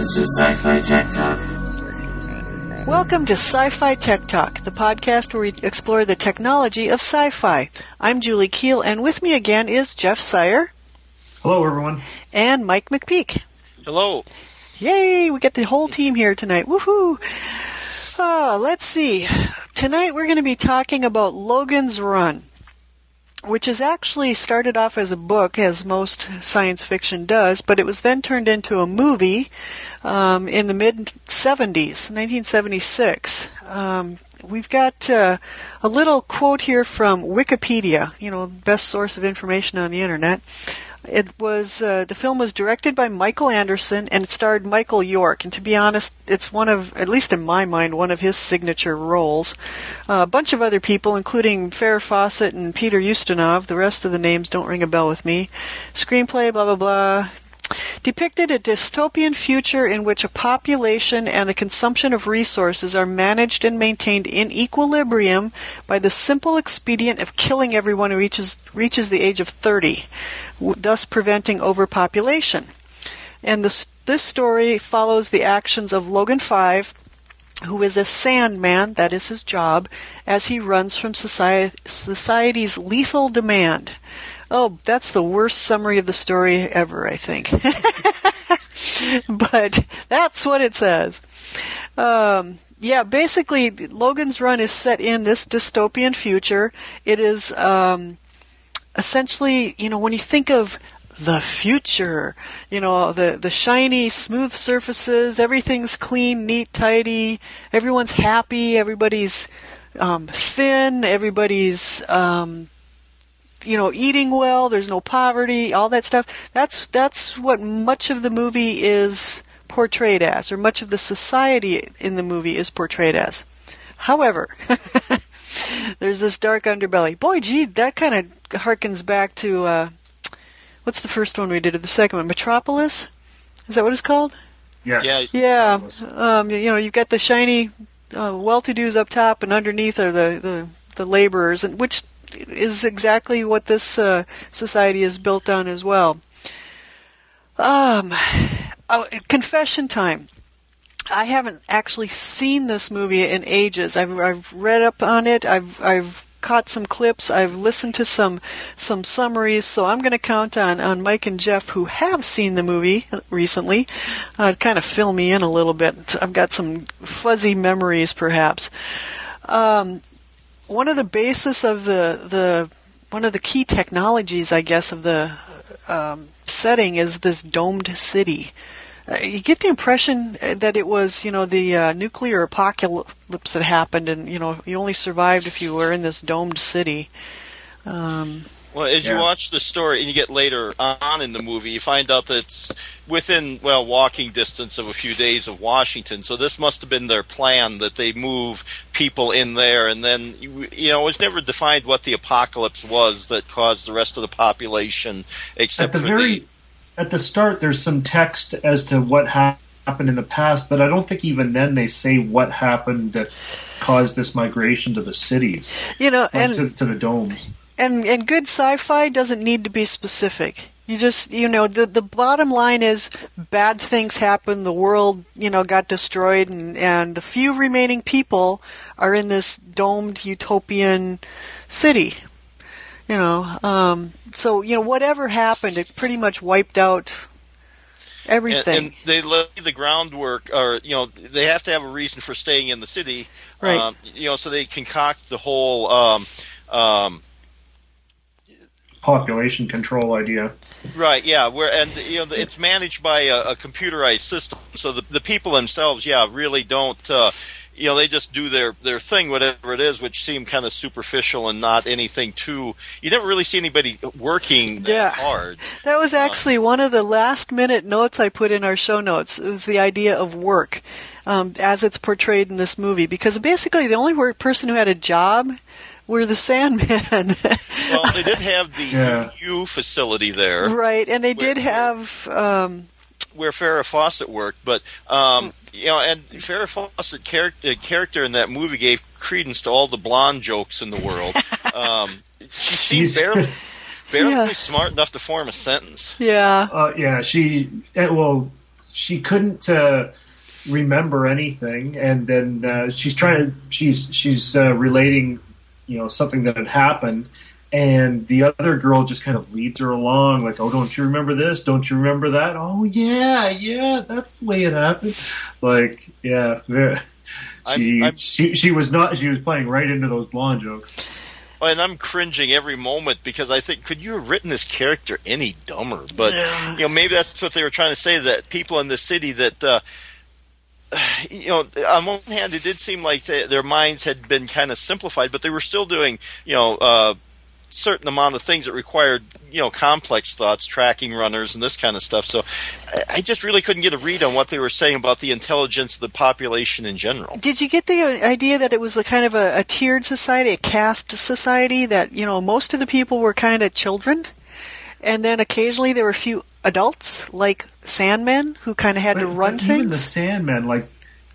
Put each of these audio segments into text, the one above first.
This is Sci-Fi Tech Talk. Welcome to Sci-Fi Tech Talk, the podcast where we explore the technology of sci-fi. I'm Julie Keel, and with me again is Jeff Sire Hello, everyone. and Mike McPeak. Hello. Yay! We get the whole team here tonight. Woohoo! Oh, let's see. Tonight we're going to be talking about Logan's Run, which is actually started off as a book, as most science fiction does, but it was then turned into a movie um, in the mid 70s, 1976. Um, we've got uh, a little quote here from Wikipedia, you know, best source of information on the internet. It was uh, the film was directed by Michael Anderson and it starred Michael York. And to be honest, it's one of, at least in my mind, one of his signature roles. Uh, a bunch of other people, including Farrah Fawcett and Peter Ustinov. The rest of the names don't ring a bell with me. Screenplay, blah blah blah. Depicted a dystopian future in which a population and the consumption of resources are managed and maintained in equilibrium by the simple expedient of killing everyone who reaches reaches the age of 30 thus preventing overpopulation. And this, this story follows the actions of Logan Five, who is a sandman, that is his job, as he runs from society, society's lethal demand. Oh, that's the worst summary of the story ever, I think. but that's what it says. Um, yeah, basically, Logan's Run is set in this dystopian future. It is um, essentially, you know, when you think of the future, you know, the, the shiny, smooth surfaces, everything's clean, neat, tidy, everyone's happy, everybody's um, thin, everybody's, um, you know, eating well, there's no poverty, all that stuff. That's, that's what much of the movie is portrayed as, or much of the society in the movie is portrayed as. However, there's this dark underbelly. Boy, gee, that kind of harkens back to uh, what's the first one we did? Of the second one, Metropolis. Is that what it's called? Yes. Yeah. Yeah. Um, you know, you've got the shiny uh, well-to-dos up top, and underneath are the the, the laborers, and which is exactly what this uh, society is built on as well. Um, oh, confession time. I haven't actually seen this movie in ages. I've, I've read up on it. I've I've caught some clips. I've listened to some some summaries. So I'm going to count on on Mike and Jeff who have seen the movie recently, uh, kind of fill me in a little bit. I've got some fuzzy memories, perhaps. Um, one of the basis of the the one of the key technologies, I guess, of the um, setting is this domed city. Uh, you get the impression that it was, you know, the uh, nuclear apocalypse that happened, and you know, you only survived if you were in this domed city. Um, Well, as you watch the story and you get later on in the movie, you find out that it's within, well, walking distance of a few days of Washington. So this must have been their plan that they move people in there. And then, you you know, it was never defined what the apocalypse was that caused the rest of the population, except At the for very the. at the start, there's some text as to what happened in the past, but I don't think even then they say what happened that caused this migration to the cities, you know, and to, to the domes. And and good sci-fi doesn't need to be specific. You just you know the the bottom line is bad things happen. The world you know got destroyed, and and the few remaining people are in this domed utopian city. You know, um, so you know whatever happened, it pretty much wiped out And, everything. and they lay the groundwork, or you know, they have to have a reason for staying in the city, Right. Um, you know, so they concoct the whole um, um, Population control idea. Right, yeah, where and you know it's managed by a, a computerized system, so the the people themselves, yeah, really don't. Uh, you know, they just do their their thing, whatever it is, which seem kind of superficial and not anything too. You never really see anybody working that Yeah. hard. That was actually one of the last minute notes I put in our show notes. It was the idea of work um, as it's portrayed in this movie. Because basically, the only work person who had a job were the Sandman. Well, they did have the Yeah. U facility there, right, and they did Where- have. Um, where Farrah Fawcett worked, but um, you know, and Farrah Fawcett character character in that movie gave credence to all the blonde jokes in the world. um, she seemed She's- barely barely Yeah. smart enough to form a sentence. yeah. Uh, yeah, she. eh, Well, she couldn't uh, remember anything, and then uh, she's trying to she's she's uh, relating, you know, something that had happened, and the other girl just kind of leads her along, like, "Oh, don't you remember this? Don't you remember that? Oh, yeah, yeah, that's the way it happened." Like, yeah. She, I'm- I'm- she she was not she was playing right into those blonde jokes. And I'm cringing every moment because I think, could you have written this character any dumber? But Yeah. you know, maybe that's what they were trying to say that people in the city that. Uh, you know, on one hand, it did seem like their minds had been kind of simplified, but they were still doing, you know, uh, certain amount of things that required, you know, complex thoughts, tracking runners, and this kind of stuff. So, I, I just really couldn't get a read on what they were saying about the intelligence of the population in general. Did you get the idea that it was a kind of a, a tiered society, a caste society? That you know most of the people were kind of children, and then occasionally there were a few adults, like Sandmen, who kind of had to run but Even the. Sandman, like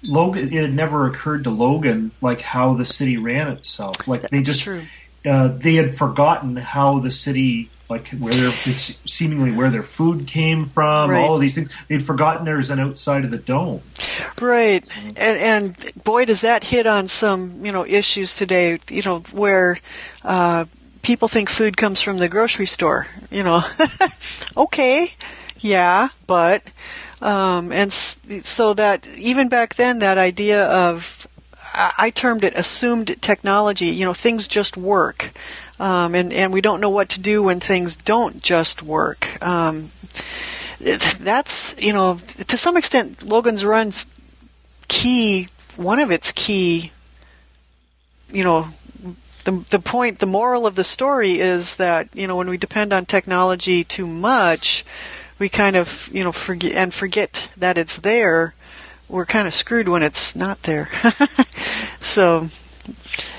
Logan, it had never occurred to Logan like how the city ran itself. Like they just true. uh, they had forgotten how the city like where their it's seemingly where their food came from Right. all of these things they'd forgotten there's an outside of the dome Right, and and boy, does that hit on some you know issues today. You know where uh, people think food comes from the grocery store. You know, okay, yeah, but um, and so that even back then, that idea of I termed it assumed technology. You know, things just work. Um, and, and we don't know what to do when things don't just work. Um, that's, you know, to some extent, Logan's Run's key, one of its key, you know, the the point, the moral of the story is that you know when we depend on technology too much, we kind of you know forget and forget that it's there. We're kind of screwed when it's not there. so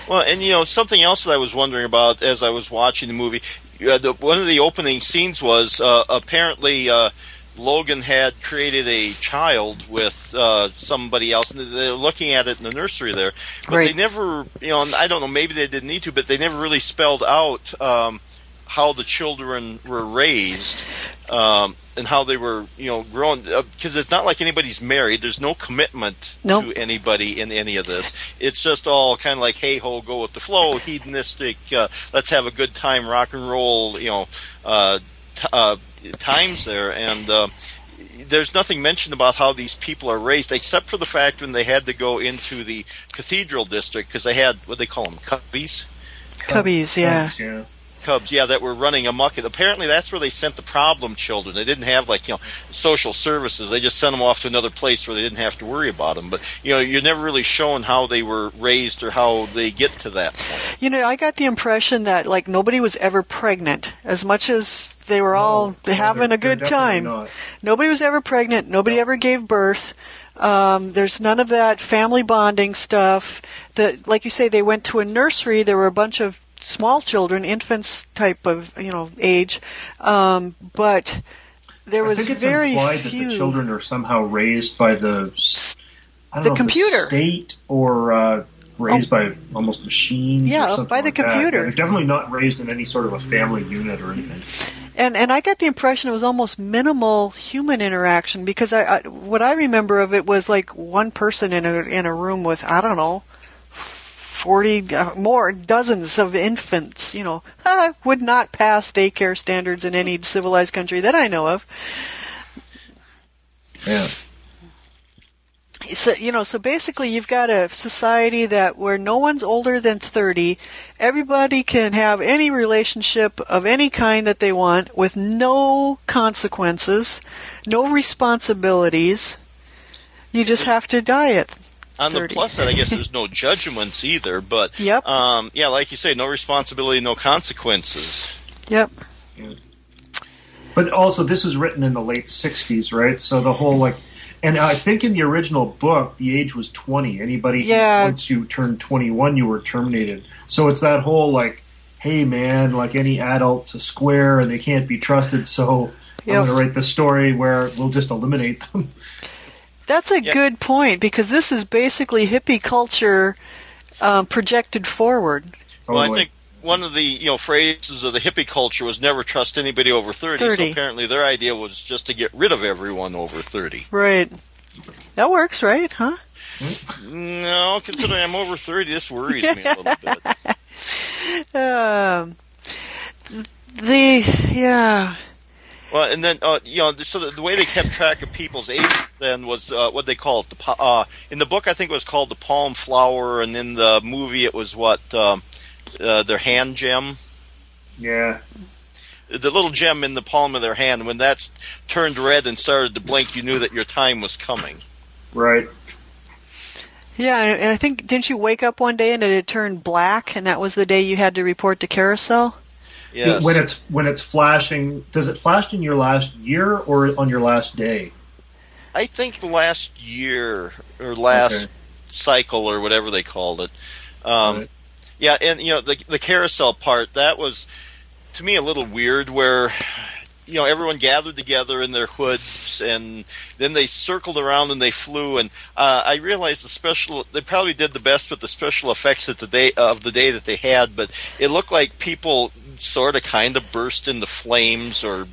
Well, and you know something else that I was wondering about as I was watching the movie. Uh, the, one of the opening scenes was uh, apparently uh, Logan had created a child with uh, somebody else, and they're looking at it in the nursery there. But Right. they never, you know, and I don't know, maybe they didn't need to, but they never really spelled out um, how the children were raised. Um, and how they were, you know, grown because it's not like anybody's married. There's no commitment Nope. to anybody in any of this. It's just all kind of like, hey ho, go with the flow, hedonistic. Uh, let's have a good time, rock and roll. You know, uh, t- uh, times there, and uh, there's nothing mentioned about how these people are raised, except for the fact when they had to go into the cathedral district because they had what they call them cubbies. cubbies, yeah. yeah Cubs, yeah, that were running amok. And apparently, that's where they sent the problem children. They didn't have like you know social services. They just sent them off to another place where they didn't have to worry about them. But you know, you're never really shown how they were raised or how they get to that point. You know, I got the impression that like nobody was ever pregnant, as much as they were all No, having a good time. not. Nobody was ever pregnant. Nobody ever gave birth. Um, there's none of that family bonding stuff. The like you say, they went to a nursery. There were a bunch of small children, infants type of you know age, um, but there I was think it's very implied few. that the children are somehow raised by the I The know computer. state or uh, raised by almost machines. or Yeah, by the like computer. They're definitely not raised in any sort of a family unit or anything. and and I got the impression it was almost minimal human interaction because I, I what I remember of it was like one person in a in a room with I don't know forty uh, more dozens of infants. You know, would not pass daycare standards in any civilized country that I know of. Yeah. So you know, so basically, you've got a society that where no one's older than thirty. Everybody can have any relationship of any kind that they want with no consequences, no responsibilities. You just have to die it. On the plus side, I guess there's no judgments either. But Yep. um, yeah, like you say, no responsibility, no consequences. Yep. But also, this was written in the late '60s, right? So the whole like, and I think in the original book, the age was 20. Anybody, who- Yeah. once you turned 21, you were terminated. So it's that whole like, hey man, like any adult's a square and they can't be trusted. So Yep. I'm going to write the story where we'll just eliminate them. That's a Yeah. good point because this is basically hippie culture um, projected forward. Well, I think one of the you know phrases of the hippie culture was never trust anybody over 30, 30. So apparently their idea was just to get rid of everyone over thirty. Right. That works, right? Huh? No, considering I'm over thirty, this worries me a little bit. Um, the yeah. Well, and then uh, you know, so the, the way they kept track of people's age then was uh, what they call it. The uh, in the book, I think it was called the palm flower, and in the movie, it was what um, uh, their hand gem. Yeah. The little gem in the palm of their hand. When that's turned red and started to blink, you knew that your time was coming. Right. Yeah, and and I think didn't you wake up one day and it had turned black, and that was the day you had to report to carousel? Yes. When it's when it's flashing, does it flash in your last year or on your last day? I think last year or last Okay. cycle or whatever they called it. Um, Right. Yeah, and you know the the carousel part that was to me a little weird, where you know everyone gathered together in their hoods, and then they circled around and they flew. And uh, I realized the special they probably did the best with the special effects at the day of the day that they had, but it looked like people sort of kind of burst into flames or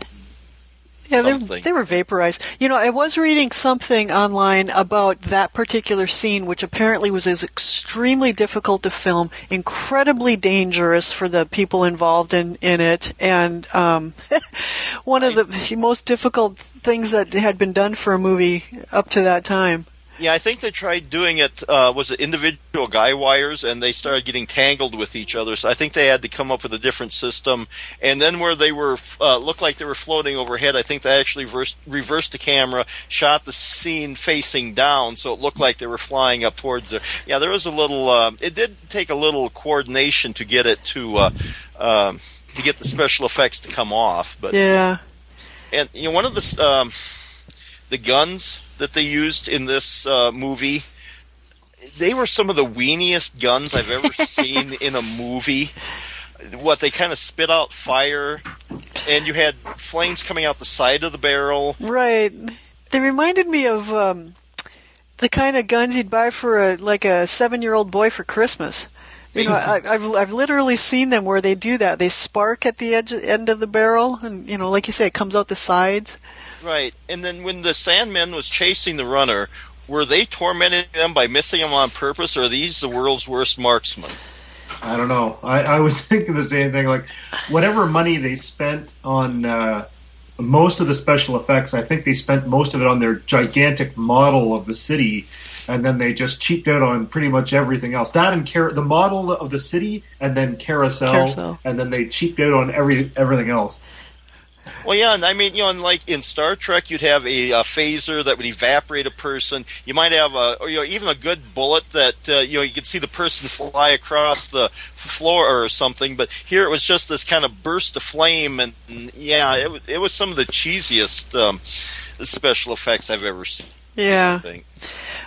Yeah, they, they were vaporized. You know, I was reading something online about that particular scene, which apparently was is extremely difficult to film, incredibly dangerous for the people involved in, in it, and um, one of the most difficult things that had been done for a movie up to that time. Yeah, I think they tried doing it. Uh, was it individual guy wires, and they started getting tangled with each other. So I think they had to come up with a different system. And then where they were uh, looked like they were floating overhead, I think they actually reversed, reversed the camera, shot the scene facing down, so it looked like they were flying up towards the. Yeah, there was a little. Um, it did take a little coordination to get it to. Uh, um, to get the special effects to come off, but Yeah. and you know one of the um, the guns that they used in this uh, movie they were some of the weeniest guns i've ever seen in a movie what they kind of spit out fire and you had flames coming out the side of the barrel Right. They reminded me of um, the kind of guns you'd buy for a like a seven-year-old boy for Christmas. You know, I, I've I've literally seen them where they do that. They spark at the edge end of the barrel, and you know, like you say, it comes out the sides. right and then when the sandman was chasing the runner were they tormenting them by missing them on purpose or are these the world's worst marksmen I don't know. I, I was thinking the same thing. Like, whatever money they spent on uh, most of the special effects, I think they spent most of it on their gigantic model of the city, and then they just cheaped out on pretty much everything else. That and car- the model of the city, and then carousel, Carousel. and then they cheaped out on every everything else. Well, yeah, and I mean, you know, and like in Star Trek, you'd have a, a phaser that would evaporate a person. You might have a, or you know, even a good bullet that uh, you know you could see the person fly across the floor or something. But here it was just this kind of burst of flame, and, and yeah, it, was- it was some of the cheesiest um, special effects I've ever seen. I Yeah. think.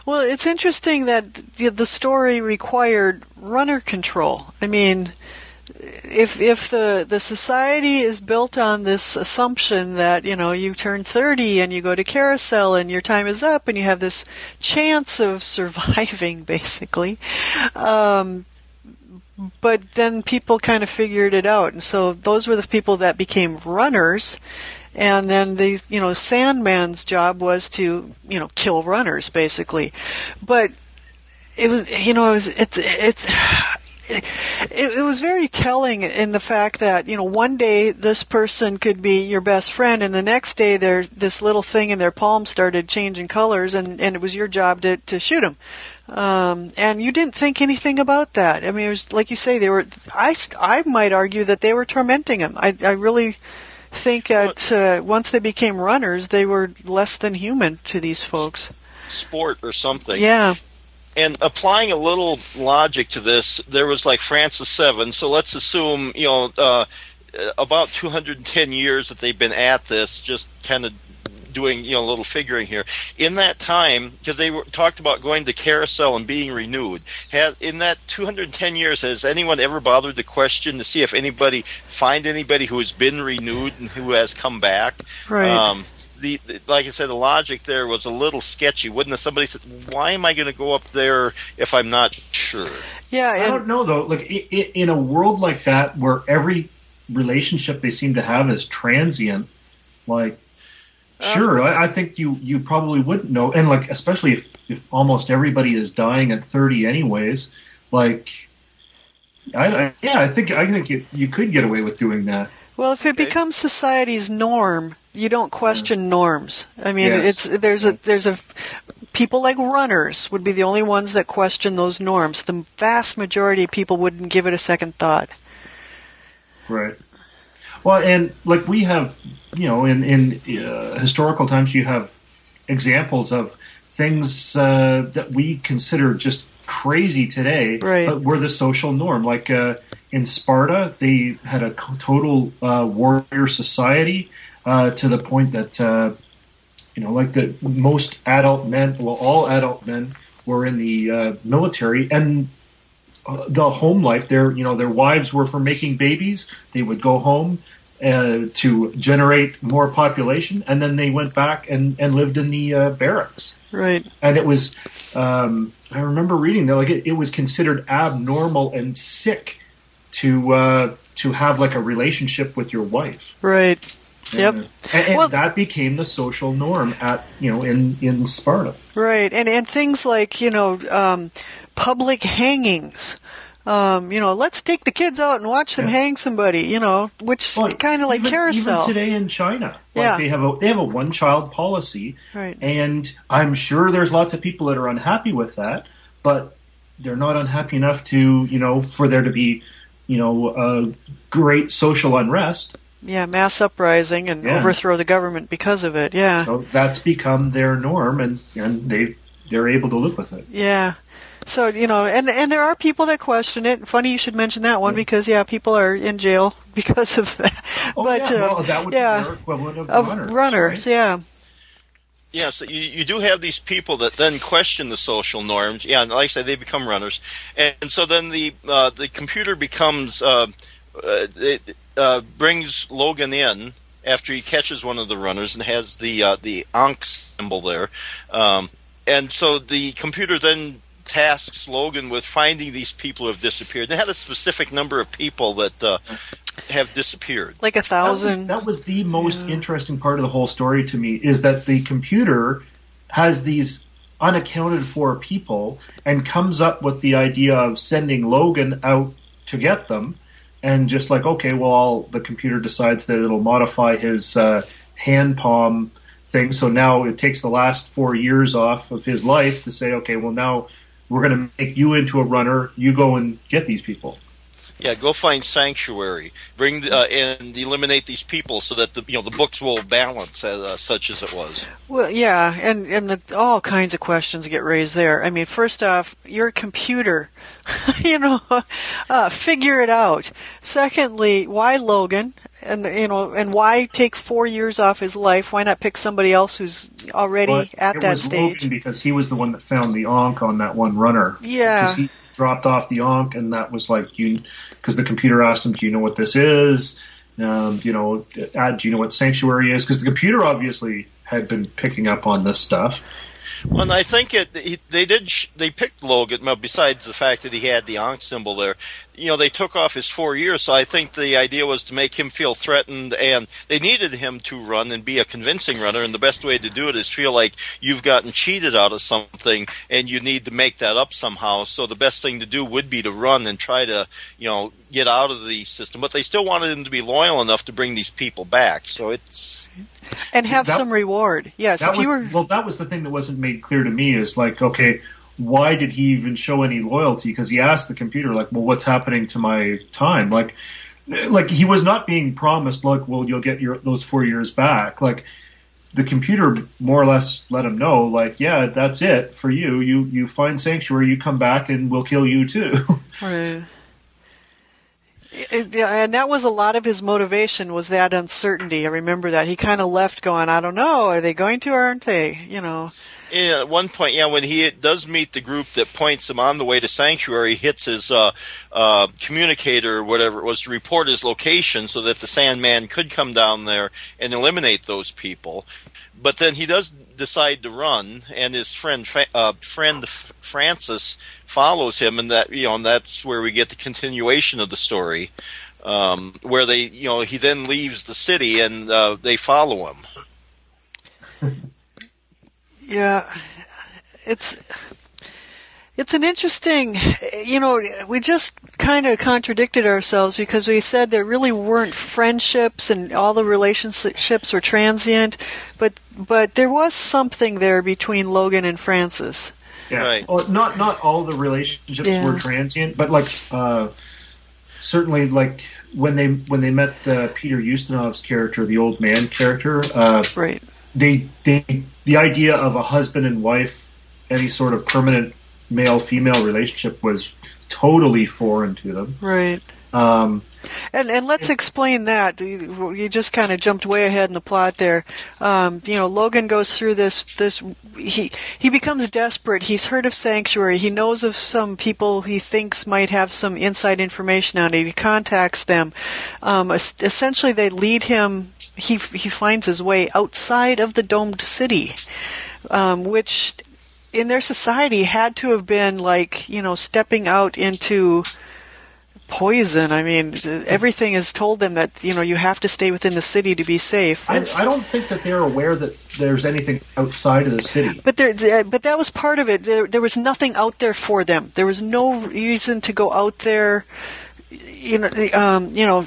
Well, it's interesting that the, the story required runner control. I mean, if if the the society is built on this assumption that you know you turn 30 and you go to carousel and your time is up and you have this chance of surviving basically um but then people kind of figured it out and so those were the people that became runners and then the you know sandman's job was to you know kill runners basically. But it was you know it was it's it's it, it was very telling in the fact that you know one day this person could be your best friend and the next day their this little thing in their palm started changing colors and and it was your job to to shoot them um and you didn't think anything about that. I mean it was like you say they were i i might argue that they were tormenting him i i really think that uh, once they became runners they were less than human to these folks Sport or something. yeah and applying a little logic to this, there was like Francis Seven. So let's assume you know uh, about 210 years that they've been at this, just kind of doing you know a little figuring here. In that time, because they were, talked about going to carousel and being renewed, has in that 210 years has anyone ever bothered to question to see if anybody find anybody who has been renewed and who has come back? Right. Um, the, the like I said, the logic there was a little sketchy. Wouldn't have somebody said, "Why am I going to go up there if I'm not sure?" Yeah, I don't know though. Like i- i- in a world like that, where every relationship they seem to have is transient, like sure, um, I, I think you you probably wouldn't know, and like especially if if almost everybody is dying at thirty anyways, like. I, I, yeah, I think I think you, you could get away with doing that. Well, if it Okay. becomes society's norm, you don't question norms. I mean, Yes. it's there's a there's a people like runners would be the only ones that question those norms. The vast majority of people wouldn't give it a second thought. Right. Well, and like we have, you know, in in uh, historical times, you have examples of things uh, that we consider just crazy today, Right. but were the social norm. Like uh, in Sparta, they had a total uh, warrior society uh, to the point that uh, you know, like the most adult men, well, all adult men were in the uh, military, and uh, the home life. Their you know their wives were for making babies. They would go home uh, to generate more population, and then they went back and, and lived in the uh, barracks. Right. And it was um, I remember reading that like it, it was considered abnormal and sick to uh, to have like a relationship with your wife. Right. Yep. And, and Well- that became the social norm at you know in in Sparta. Right, and and things like you know um, public hangings. Um, you know, let's take the kids out and watch them Yeah. hang somebody. You know, which Well, kind of like even, carousel. Even today in China, like Yeah. they have a they have a one child policy, Right. and I'm sure there's lots of people that are unhappy with that, but they're not unhappy enough to you know for there to be you know uh, great social unrest. yeah, mass uprising and Yeah. overthrow the government because of it. Yeah, So that's become their norm, and and they they're able to live with it. yeah. So you know, and and there are people that question it. Funny you should mention that one because yeah, people are in jail because of that. Oh, but yeah, uh, well, that would yeah, be their equivalent of, of runners. runners, yeah. Yeah, so you, you do have these people that then question the social norms. Yeah, and like I said, they become runners, and, and so then the uh, the computer becomes uh, uh, it uh, brings Logan in after he catches one of the runners and has the uh, the Ankh symbol there, um, and so the computer then tasks Logan with finding these people who have disappeared. They had a specific number of people that uh, have disappeared. Like a That was, thousand. that was the most interesting part of the whole story to me is that the computer has these unaccounted for people and comes up with the idea of sending Logan out to get them and just like okay well the computer decides that it'll modify his uh, hand palm thing so now it takes the last four years off of his life to say okay well now we're going to make you into a runner. You go and get these people Yeah, go find sanctuary, bring the, uh, and eliminate these people so that the you know the books will balance as, uh, such as it was. Well, yeah, and and the, all kinds of questions get raised there. I mean, first off, you're computer, you know, uh, figure it out. Secondly, why Logan? And you know, and why take four years off his life? Why not pick somebody else who's already But at it that was stage? Logan because he was the one that found the Ankh on that one runner. Yeah. Dropped off the Ankh, and that was like you, because the computer asked him, "Do you know what this is? Um, you know, uh, do you know what sanctuary is?" Because the computer obviously had been picking up on this stuff. Well, and I think it he, they did sh- they picked Logan. Well, besides the fact that he had the Ankh symbol there, you know, they took off his four years. So I think the idea was to make him feel threatened, and they needed him to run and be a convincing runner. And the best way to do it is feel like you've gotten cheated out of something, and you need to make that up somehow. So the best thing to do would be to run and try to, you know, get out of the system. But they still wanted him to be loyal enough to bring these people back. So it's and have That- some reward. Yes, That if was you were well. That was the thing that wasn't made clear to me. Is like, okay, why did he even show any loyalty? Because he asked the computer, like, well, what's happening to my time? Like, like he was not being promised, like, well, you'll get your those four years back. Like, the computer more or less let him know, like, yeah, that's it for you. You you find sanctuary, you come back, and we'll kill you too. Right. And that was a lot of his motivation was that uncertainty. I remember that he kind of left going, I don't know, are they going to or aren't they? You know. At one point, yeah, when he does meet the group that points him on the way to Sanctuary, hits his uh, uh, communicator or whatever it was to report his location so that the Sandman could come down there and eliminate those people. but then he does decide to run, and his friend uh, friend Francis follows him, and that you know, and that's where we get the continuation of the story, um, where they you know he then leaves the city and uh, they follow him. Yeah, it's it's an interesting, you know, we just kind of contradicted ourselves because we said there really weren't friendships and all the relationships were transient, but but there was something there between Logan and Francis. Yeah, right. Well, not not all the relationships yeah. were transient, but like uh, certainly like when they when they met uh, Peter Ustinov's character, the old man character, uh, right? They they the idea of a husband and wife, any sort of permanent male female relationship was totally foreign to them. Right. Um, and and let's explain that. You just kind of jumped way ahead in the plot there. Um, you know, Logan goes through this this he he becomes desperate. He's heard of Sanctuary. He knows of some people he thinks might have some inside information on it. He contacts them. Um, essentially, they lead him. He he finds his way outside of the domed city, um, which in their society had to have been like you know stepping out into poison. I mean, everything has told them that you know you have to stay within the city to be safe. I, I, don't think that they're aware that there's anything outside of the city. But there, but that was part of it. There, there was nothing out there for them. There was no reason to go out there. You know, um, you know,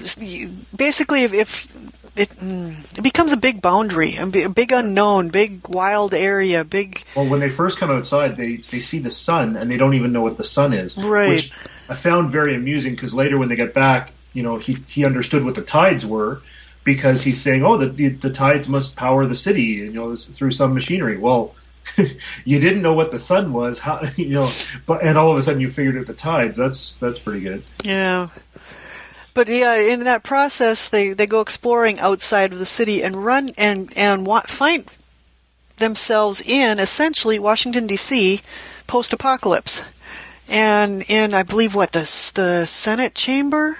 basically, if, if it, mm, it becomes a big boundary, a big unknown, big wild area, big. Well, when they first come outside, they they see the sun and they don't even know what the sun is. Right. Which I found very amusing because later when they get back, you know, he he understood what the tides were because he's saying, "Oh, the the, the tides must power the city, you know, through some machinery." Well. you didn't know what the sun was, how you know, but and all of a sudden you figured out the tides. That's that's pretty good. Yeah, but yeah, in that process, they, they go exploring outside of the city and run and and find themselves in essentially Washington D.C. post apocalypse, and in I believe what the the Senate chamber.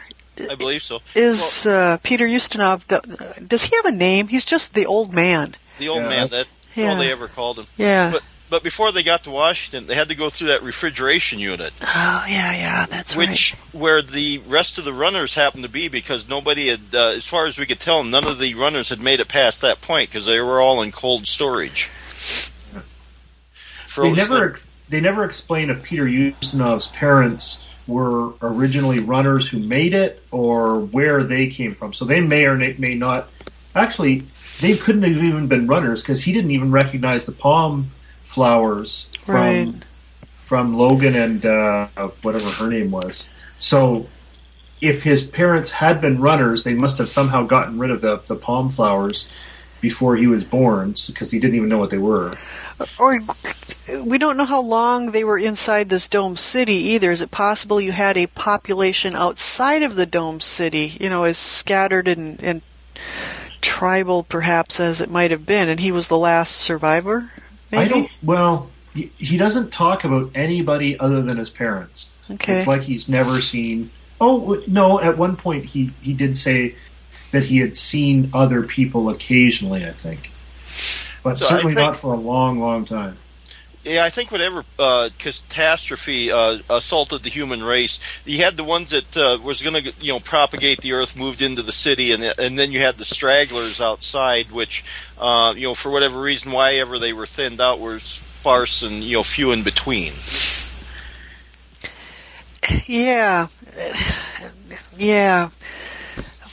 I believe so. Is well, uh, Peter Ustinov? The, does he have a name? He's just the old man. The old yeah. man. That's yeah. all they ever called him. Yeah. But but before they got to Washington, they had to go through that refrigeration unit. Oh yeah, yeah, that's which, right. where the rest of the runners happened to be because nobody had, uh, as far as we could tell, none of the runners had made it past that point because they were all in cold storage. Frozen. They never, they never explain if Peter Ustinov's parents were originally runners who made it or where they came from. So they may or may not. Actually, they couldn't have even been runners because he didn't even recognize the palm flowers from right. from Logan and uh, whatever her name was. So if his parents had been runners, they must have somehow gotten rid of the, the palm flowers before he was born because he didn't even know what they were. Or we don't know how long they were inside this dome city either. Is it possible you had a population outside of the dome city, you know, as scattered and, and tribal perhaps as it might have been, and he was the last survivor? Maybe? I don't. Well, he doesn't talk about anybody other than his parents. Okay. It's like he's never seen. Oh no! At one point, he he did say that he had seen other people occasionally. I think, but so certainly think, not for a long, long time. Yeah, I think whatever uh, catastrophe uh, assaulted the human race, you had the ones that uh, was going to you know propagate the earth, moved into the city, and and then you had the stragglers outside, which uh, you know for whatever reason, why ever they were thinned out, were sparse and you know few in between. Yeah, yeah.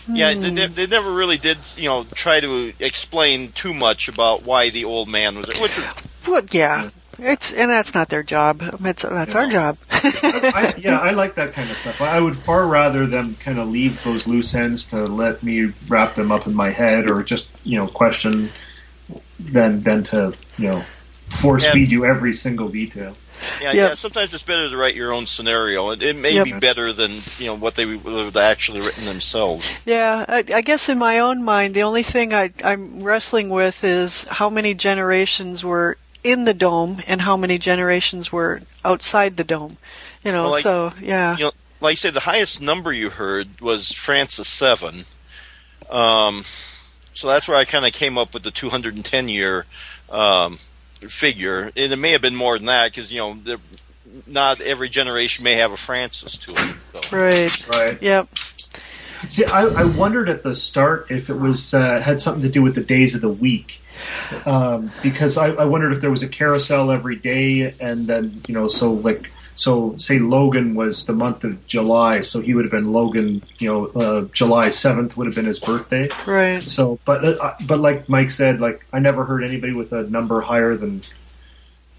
Yeah, they, they, never really did, you know, try to explain too much about why the old man was. Which, well, yeah, it's and that's not their job. It's that's our job. I, yeah, I like that kind of stuff. I would far rather them kind of leave those loose ends to let me wrap them up in my head, or just you know question, than than to you know force yeah. feed you every single detail. Yeah, yep. yeah. Sometimes it's better to write your own scenario. It, it may yep. be better than you know what they would have actually written themselves. Yeah, I, I guess in my own mind, the only thing I, I'm wrestling with is how many generations were in the dome and how many generations were outside the dome. You know, well, like, so yeah. You know, like you said, the highest number you heard was Francis seven. Um, So that's where I kind of came up with the 210 year um, figure, and it may have been more than that because you know not every generation may have a Francis to it. So. Right. Right. Yep. See, I, I wondered at the start if it was uh, had something to do with the days of the week, um, because I, I wondered if there was a carousel every day, and then you know, so like, so say Logan was the month of July, so he would have been Logan, you know, uh, July seventh would have been his birthday. Right. So, but uh, but like Mike said, like I never heard anybody with a number higher than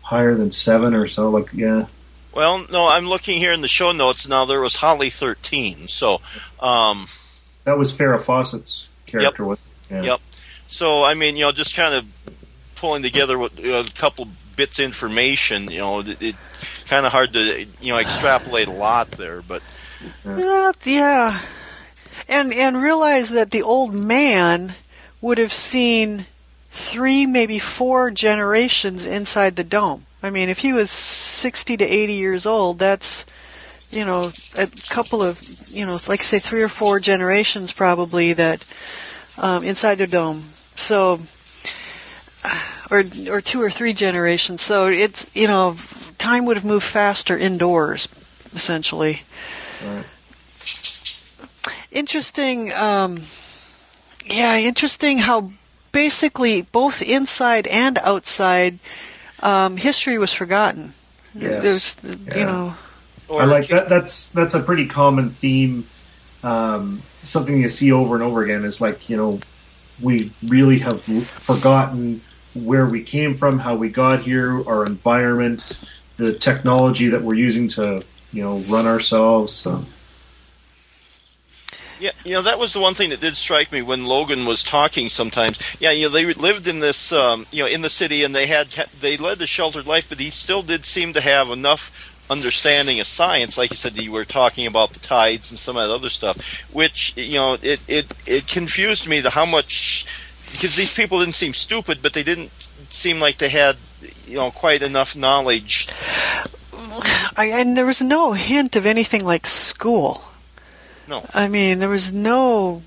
higher than seven or so. Like, yeah, Well, no, I'm looking here in the show notes now. There was Holly 13, so um, that was Farrah Fawcett's character. Was yeah. Yep. So I mean, you know, just kind of pulling together what, a couple bits of information. You know, it, it kind of hard to you know extrapolate a lot there, but Yeah, yeah. And and realize that the old man would have seen three, maybe four generations inside the dome. I mean, if he was 60 to 80 years old, that's you know a couple of you know like say three or four generations probably that um, inside the dome. So or or two or three generations. So it's you know time would have moved faster indoors essentially Right. interesting um, yeah interesting how basically both inside and outside um, history was forgotten Yes. there's Yeah. you know or I like that. That's that's a pretty common theme. Um, something you see over and over again is like you know we really have forgotten where we came from, how we got here, our environment, the technology that we're using to you know run ourselves. So. Yeah, you know that was the one thing that did strike me when Logan was talking. Sometimes, yeah, you know they lived in this, um, you know, in the city, and they had they led the sheltered life, but he still did seem to have enough understanding of science. Like you said, you were talking about the tides and some of that other stuff, which you know it it it confused me to how much because these people didn't seem stupid, but they didn't seem like they had you know quite enough knowledge. I, and there was no hint of anything like school No. I mean, there was no.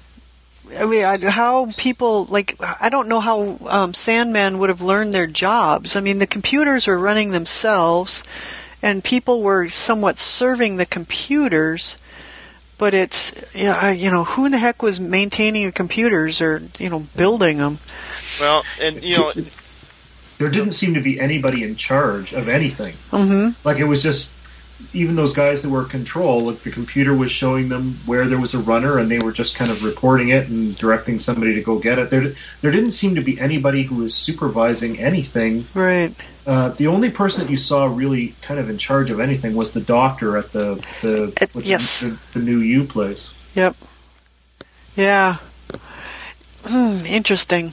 I mean, I, how people like I don't know how um, Sandman would have learned their jobs. I mean, the computers are running themselves, and people were somewhat serving the computers. But it's you know, you know who in the heck was maintaining the computers or you know building them? Well, and you know, there didn't seem to be anybody in charge of anything. Mm-hmm. Like it was just even those guys that were in control. Like the computer was showing them where there was a runner, and they were just kind of reporting it and directing somebody to go get it. There, there didn't seem to be anybody who was supervising anything. Right. Uh, the only person that you saw really kind of in charge of anything was the doctor at the the At- what's yes. the, the new U place. Yep. Yeah. Hmm, interesting.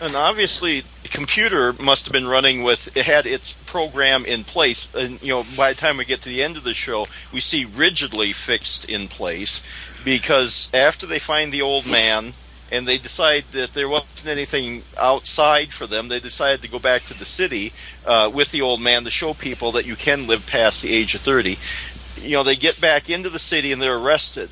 And obviously, the computer must have been running with it had its program in place. And you know, by the time we get to the end of the show, we see rigidly fixed in place because after they find the old man and they decide that there wasn't anything outside for them, they decided to go back to the city uh, with the old man to show people that you can live past the age of thirty. You know, they get back into the city and they're arrested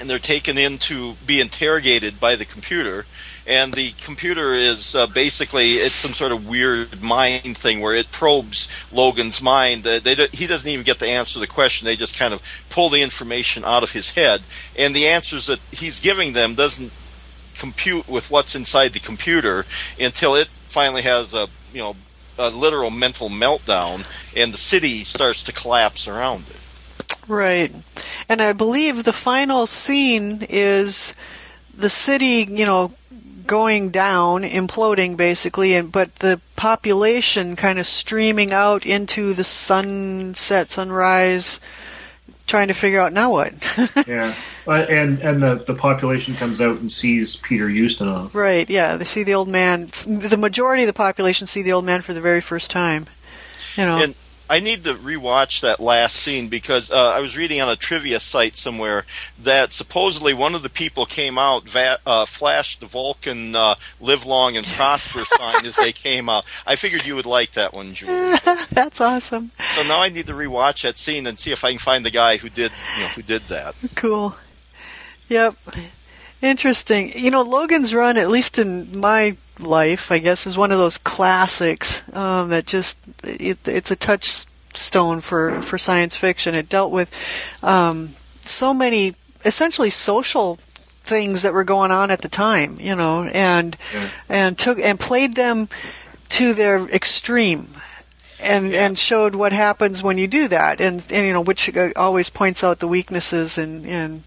and they're taken in to be interrogated by the computer and the computer is uh, basically it's some sort of weird mind thing where it probes Logan's mind. Uh, don't- he doesn't even get to answer the question. They just kind of pull the information out of his head, and the answers that he's giving them doesn't compute with what's inside the computer until it finally has a you know a literal mental meltdown, and the city starts to collapse around it. Right. And I believe the final scene is the city, you know, going down, imploding basically, and but the population kind of streaming out into the sunset, sunrise, trying to figure out now what. Yeah, uh, and and the the population comes out and sees Peter Ustinov. right, yeah. They see the old man. The majority of the population see the old man for the very first time. You know. And I need to rewatch that last scene because uh, I was reading on a trivia site somewhere that supposedly one of the people came out, va- uh, flashed the Vulcan uh, "Live Long and Prosper" sign as they came out. I figured you would like that one, Julie. That's awesome. So now I need to rewatch that scene and see if I can find the guy who did, you know, who did that. Cool. Yep. Interesting. You know, Logan's Run, at least in my life, I guess, is one of those classics um, that just it, it's a touchstone for for science fiction. It dealt with um, so many essentially social things that were going on at the time, you know, and Yeah. and took and played them to their extreme. And, and showed what happens when you do that, and, and you know which uh, always points out the weaknesses and, and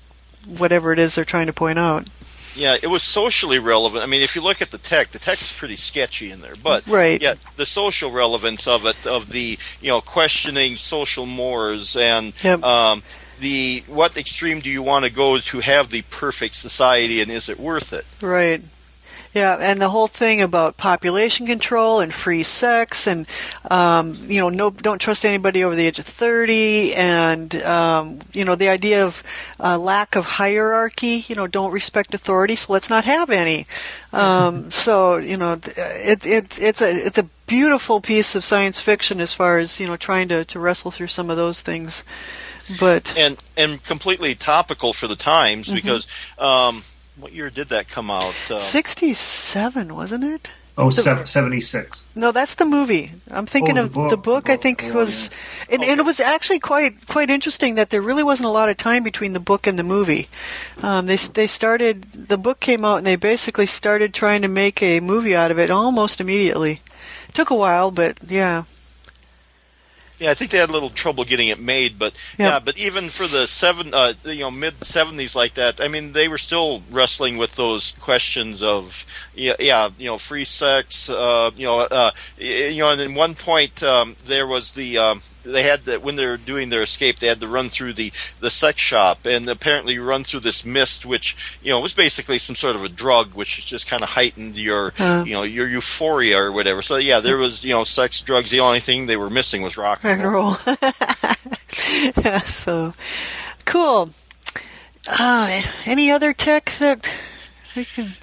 whatever it is they're trying to point out. Yeah, it was socially relevant. I mean, if you look at the tech, the tech is pretty sketchy in there, but Right. yeah, the social relevance of it, of the you know questioning social mores and Yep. um, the what extreme do you want to go to have the perfect society, and is it worth it? Right. Yeah, and the whole thing about population control and free sex, and um, you know, no, don't trust anybody over the age of thirty, and um, you know, the idea of uh, lack of hierarchy. You know, don't respect authority, so let's not have any. Um, so you know, th- it, it, it's a it's a beautiful piece of science fiction as far as you know, trying to to wrestle through some of those things. But and and completely topical for the times Mm-hmm. because um, what year did that come out? Uh, sixty-seven, wasn't it? Oh, sev- 76. No, that's the movie. I'm thinking Oh, the of book. the book. The I think Oh, was, and, and it was actually quite quite interesting that there really wasn't a lot of time between the book and the movie. Um, they they started the book came out and they basically started trying to make a movie out of it almost immediately. took a while, but yeah, Yeah, I think they had a little trouble getting it made, but Yep. yeah, but even for the seven, uh, you know, mid seventies like that, I mean, they were still wrestling with those questions of, yeah, yeah you know, free sex, uh, you know, uh, you know, and at one point um, there was the. Um, they had that when they were doing their escape, they had to run through the, the sex shop, and apparently run through this mist, which you know was basically some sort of a drug, which just kind of heightened your Uh. you know your euphoria or whatever. So yeah, there was you know sex, drugs. The only thing they were missing was rock and roll. yeah, so cool. Uh, any other tech that we can?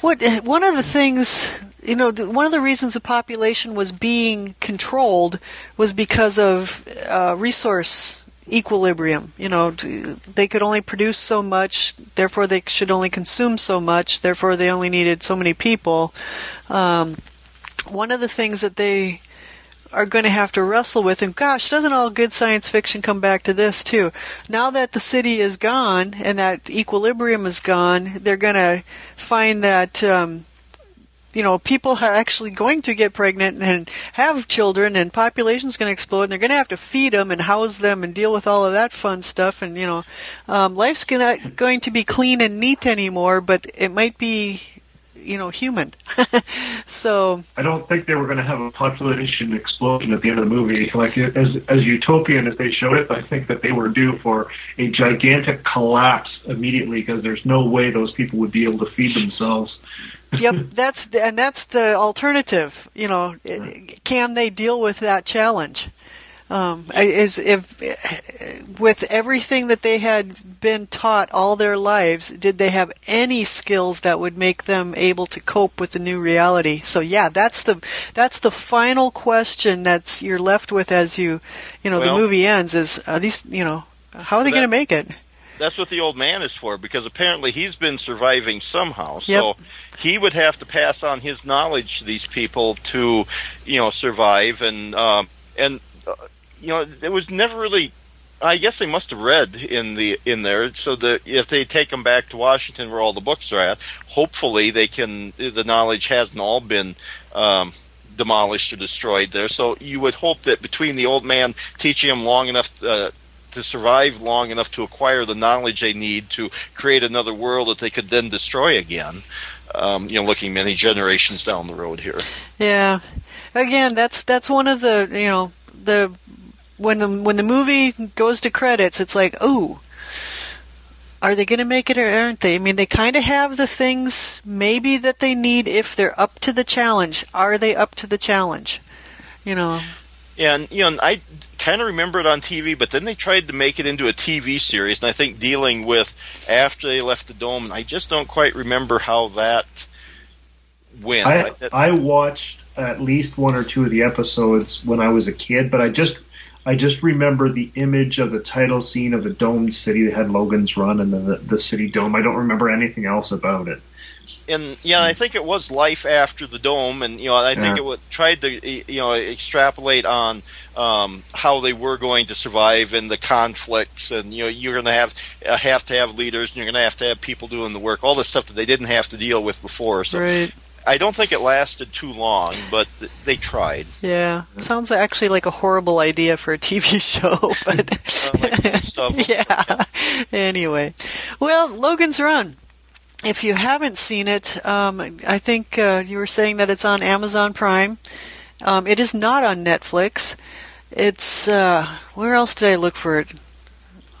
What one of the things you know, the, one of the reasons the population was being controlled was because of uh, resource equilibrium. You know, they could only produce so much, therefore they should only consume so much, therefore they only needed so many people. Um, one of the things that they are going to have to wrestle with. And gosh, doesn't all good science fiction come back to this too? Now that the city is gone and that equilibrium is gone, they're going to find that. Um, you know, people are actually going to get pregnant and have children, and population's going to explode. And they're going to have to feed them and house them and deal with all of that fun stuff. And you know, um, life's gonna, going to be clean and neat anymore, but it might be, you know, human. so I don't think they were going to have a population explosion at the end of the movie. Like as as utopian as they showed it, I think that they were due for a gigantic collapse immediately because there's no way those people would be able to feed themselves. Yep, that's the, and that's the alternative. You know, can they deal with that challenge? Um, is if with everything that they had been taught all their lives, did they have any skills that would make them able to cope with the new reality? So yeah, that's the that's the final question that's you're left with as you you know Well- the movie ends is are these you know how are they going to make it? That's what the old man is for, because apparently he's been surviving somehow. Yep. So he would have to pass on his knowledge to these people to, you know, survive. And um, and uh, you know, it was never really. I guess they must have read in the in there, so that if they take them back to Washington, where all the books are at, hopefully they can. The knowledge hasn't all been. Um, demolished or destroyed there so you would hope that between the old man teaching them long enough uh, to survive long enough to acquire the knowledge they need to create another world that they could then destroy again. Um, you know, looking many generations down the road here. Yeah. Again, that's that's one of the you know the when the when the movie goes to credits, it's like, ooh, are they going to make it or aren't they? I mean, they kind of have the things maybe that they need if they're up to the challenge. Are they up to the challenge? You know. And you know, I kind of remember it on TV, but then they tried to make it into a TV series, and I think dealing with after they left the dome, and I just don't quite remember how that went. I I watched at least one or two of the episodes when I was a kid, but I just I just remember the image of the title scene of the domed city that had Logan's Run and the, the city dome. I don't remember anything else about it. And yeah, I think it was life after the dome, and you know, I think Yeah. it would, tried to you know extrapolate on um, how they were going to survive and the conflicts, and you know, you're going to have uh, have to have leaders, and you're going to have to have people doing the work, all the stuff that they didn't have to deal with before. So Right. I don't think it lasted too long, but th- they tried. Yeah. Sounds actually like a horrible idea for a TV show, but Uh, like of yeah. Anyway, well, Logan's Run. If you haven't seen it, um, I think uh, you were saying that it's on Amazon Prime. Um, it is not on Netflix. It's uh, where else did I look for it?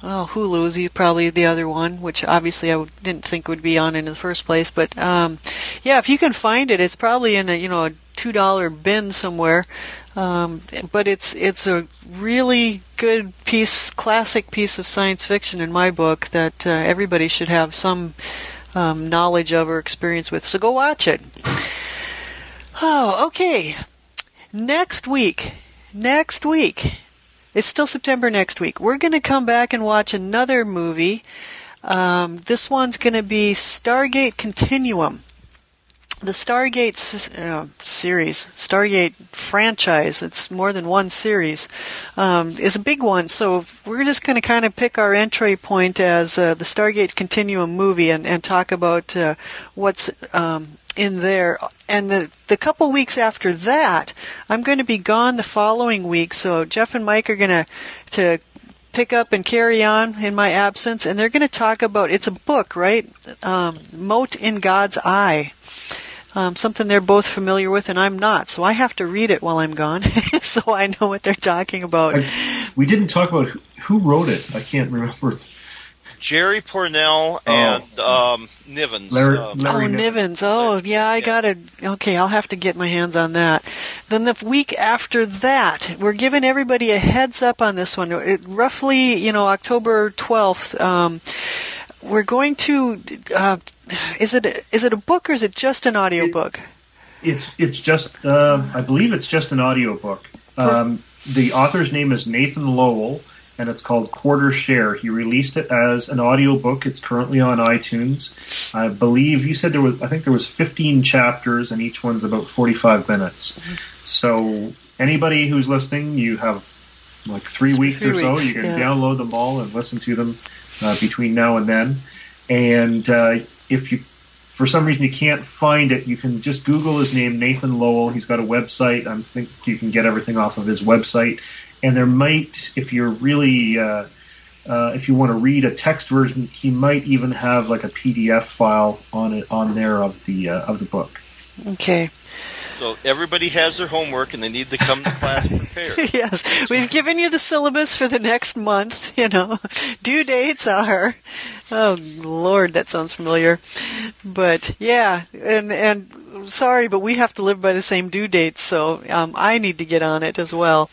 Oh, Hulu's you- probably the other one, which obviously I didn't think would be on in the first place. But um, yeah, if you can find it, it's probably in a you know a two dollar bin somewhere. Um, but it's it's a really good piece, classic piece of science fiction in my book that uh, everybody should have some um, knowledge of or experience with. So go watch it. Oh, okay. Next week, next week, it's still September next week. We're going to come back and watch another movie. Um, this one's going to be Stargate Continuum. The Stargate uh, series, Stargate franchise, it's more than one series, um, is a big one. So we're just going to kind of pick our entry point as uh, the Stargate Continuum movie and, and talk about uh, what's um, in there. And the the couple weeks after that, I'm going to be gone the following week. So Jeff and Mike are going to pick up and carry on in my absence, and they're going to talk about it's a book, right? Um, Mote in God's Eye. Um, something they're both familiar with, and I'm not, so I have to read it while I'm gone, so I know what they're talking about. I, we didn't talk about who, who wrote it. I can't remember. Jerry Pournelle and um, Nivens. Larry- um, Larry oh, Niven. Nivens. Oh, yeah, I Yeah. gotta. Okay, I'll have to get my hands on that. Then the week after that, we're giving everybody a heads up on this one. It, roughly, you know, October 12th. Um, we're going to. Uh, is it is it a book or is it just an audiobook? It's it's just uh, I believe it's just an audiobook. Um, the author's name is Nathan Lowell, and it's called Quarter Share. He released it as an audiobook. It's currently on iTunes. I believe you said there was I think there was 15 chapters, and each one's about 45 minutes. So anybody who's listening, you have like three weeks Three or so. weeks, You can yeah. download them all and listen to them uh, between now and then. And uh, if you for some reason you can't find it, you can just Google his name, Nathan Lowell. He's got a website. I think you can get everything off of his website. And there might, if you're really, uh, uh, if you want to read a text version, he might even have like a PDF file on it on there of the uh, of the book. Okay. So everybody has their homework, and they need to come to class prepared. yes, we've given you the syllabus for the next month. You know, due dates are. Oh Lord, that sounds familiar. But yeah, and and sorry, but we have to live by the same due dates, so um, I need to get on it as well.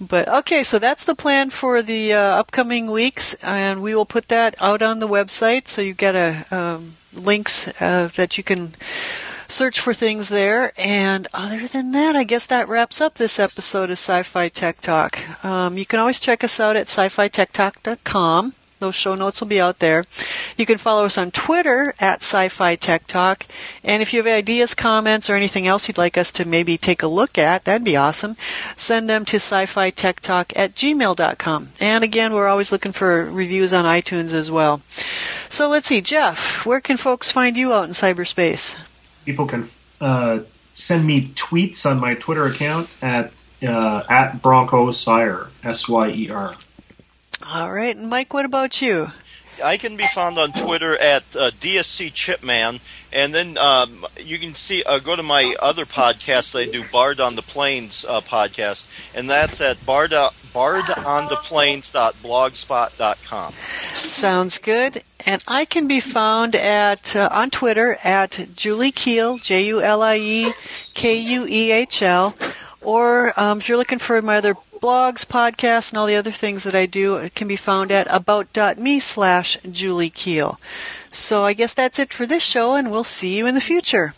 But okay, so that's the plan for the uh, upcoming weeks, and we will put that out on the website, so you get a um, links uh, that you can search for things there. And other than that, I guess that wraps up this episode of Sci-Fi Tech Talk. Um, you can always check us out at sci-fi-tech-talk.com. Those show notes will be out there. You can follow us on Twitter at Sci-Fi Tech Talk. And if you have ideas, comments, or anything else you'd like us to maybe take a look at, that'd be awesome. Send them to sci-fi tech talk at gmail.com. And again, we're always looking for reviews on iTunes as well. So let's see, Jeff, where can folks find you out in cyberspace? People can uh, send me tweets on my Twitter account at uh, at Bronco Syer S Y E R. All right, Mike, what about you? I can be found on Twitter at uh, DSC Chipman, and then um, you can see uh, go to my other podcast I do, Bard on the Plains uh, podcast, and that's at bard bardontheplains.blogspot.com. Sounds good. And I can be found at uh, on Twitter at Julie Kuehl, J U L I E K U E H L, or um, if you're looking for my other blogs, podcasts, and all the other things that I do, uh, can be found at about.me slash Julie Kuehl. So I guess that's it for this show, and we'll see you in the future.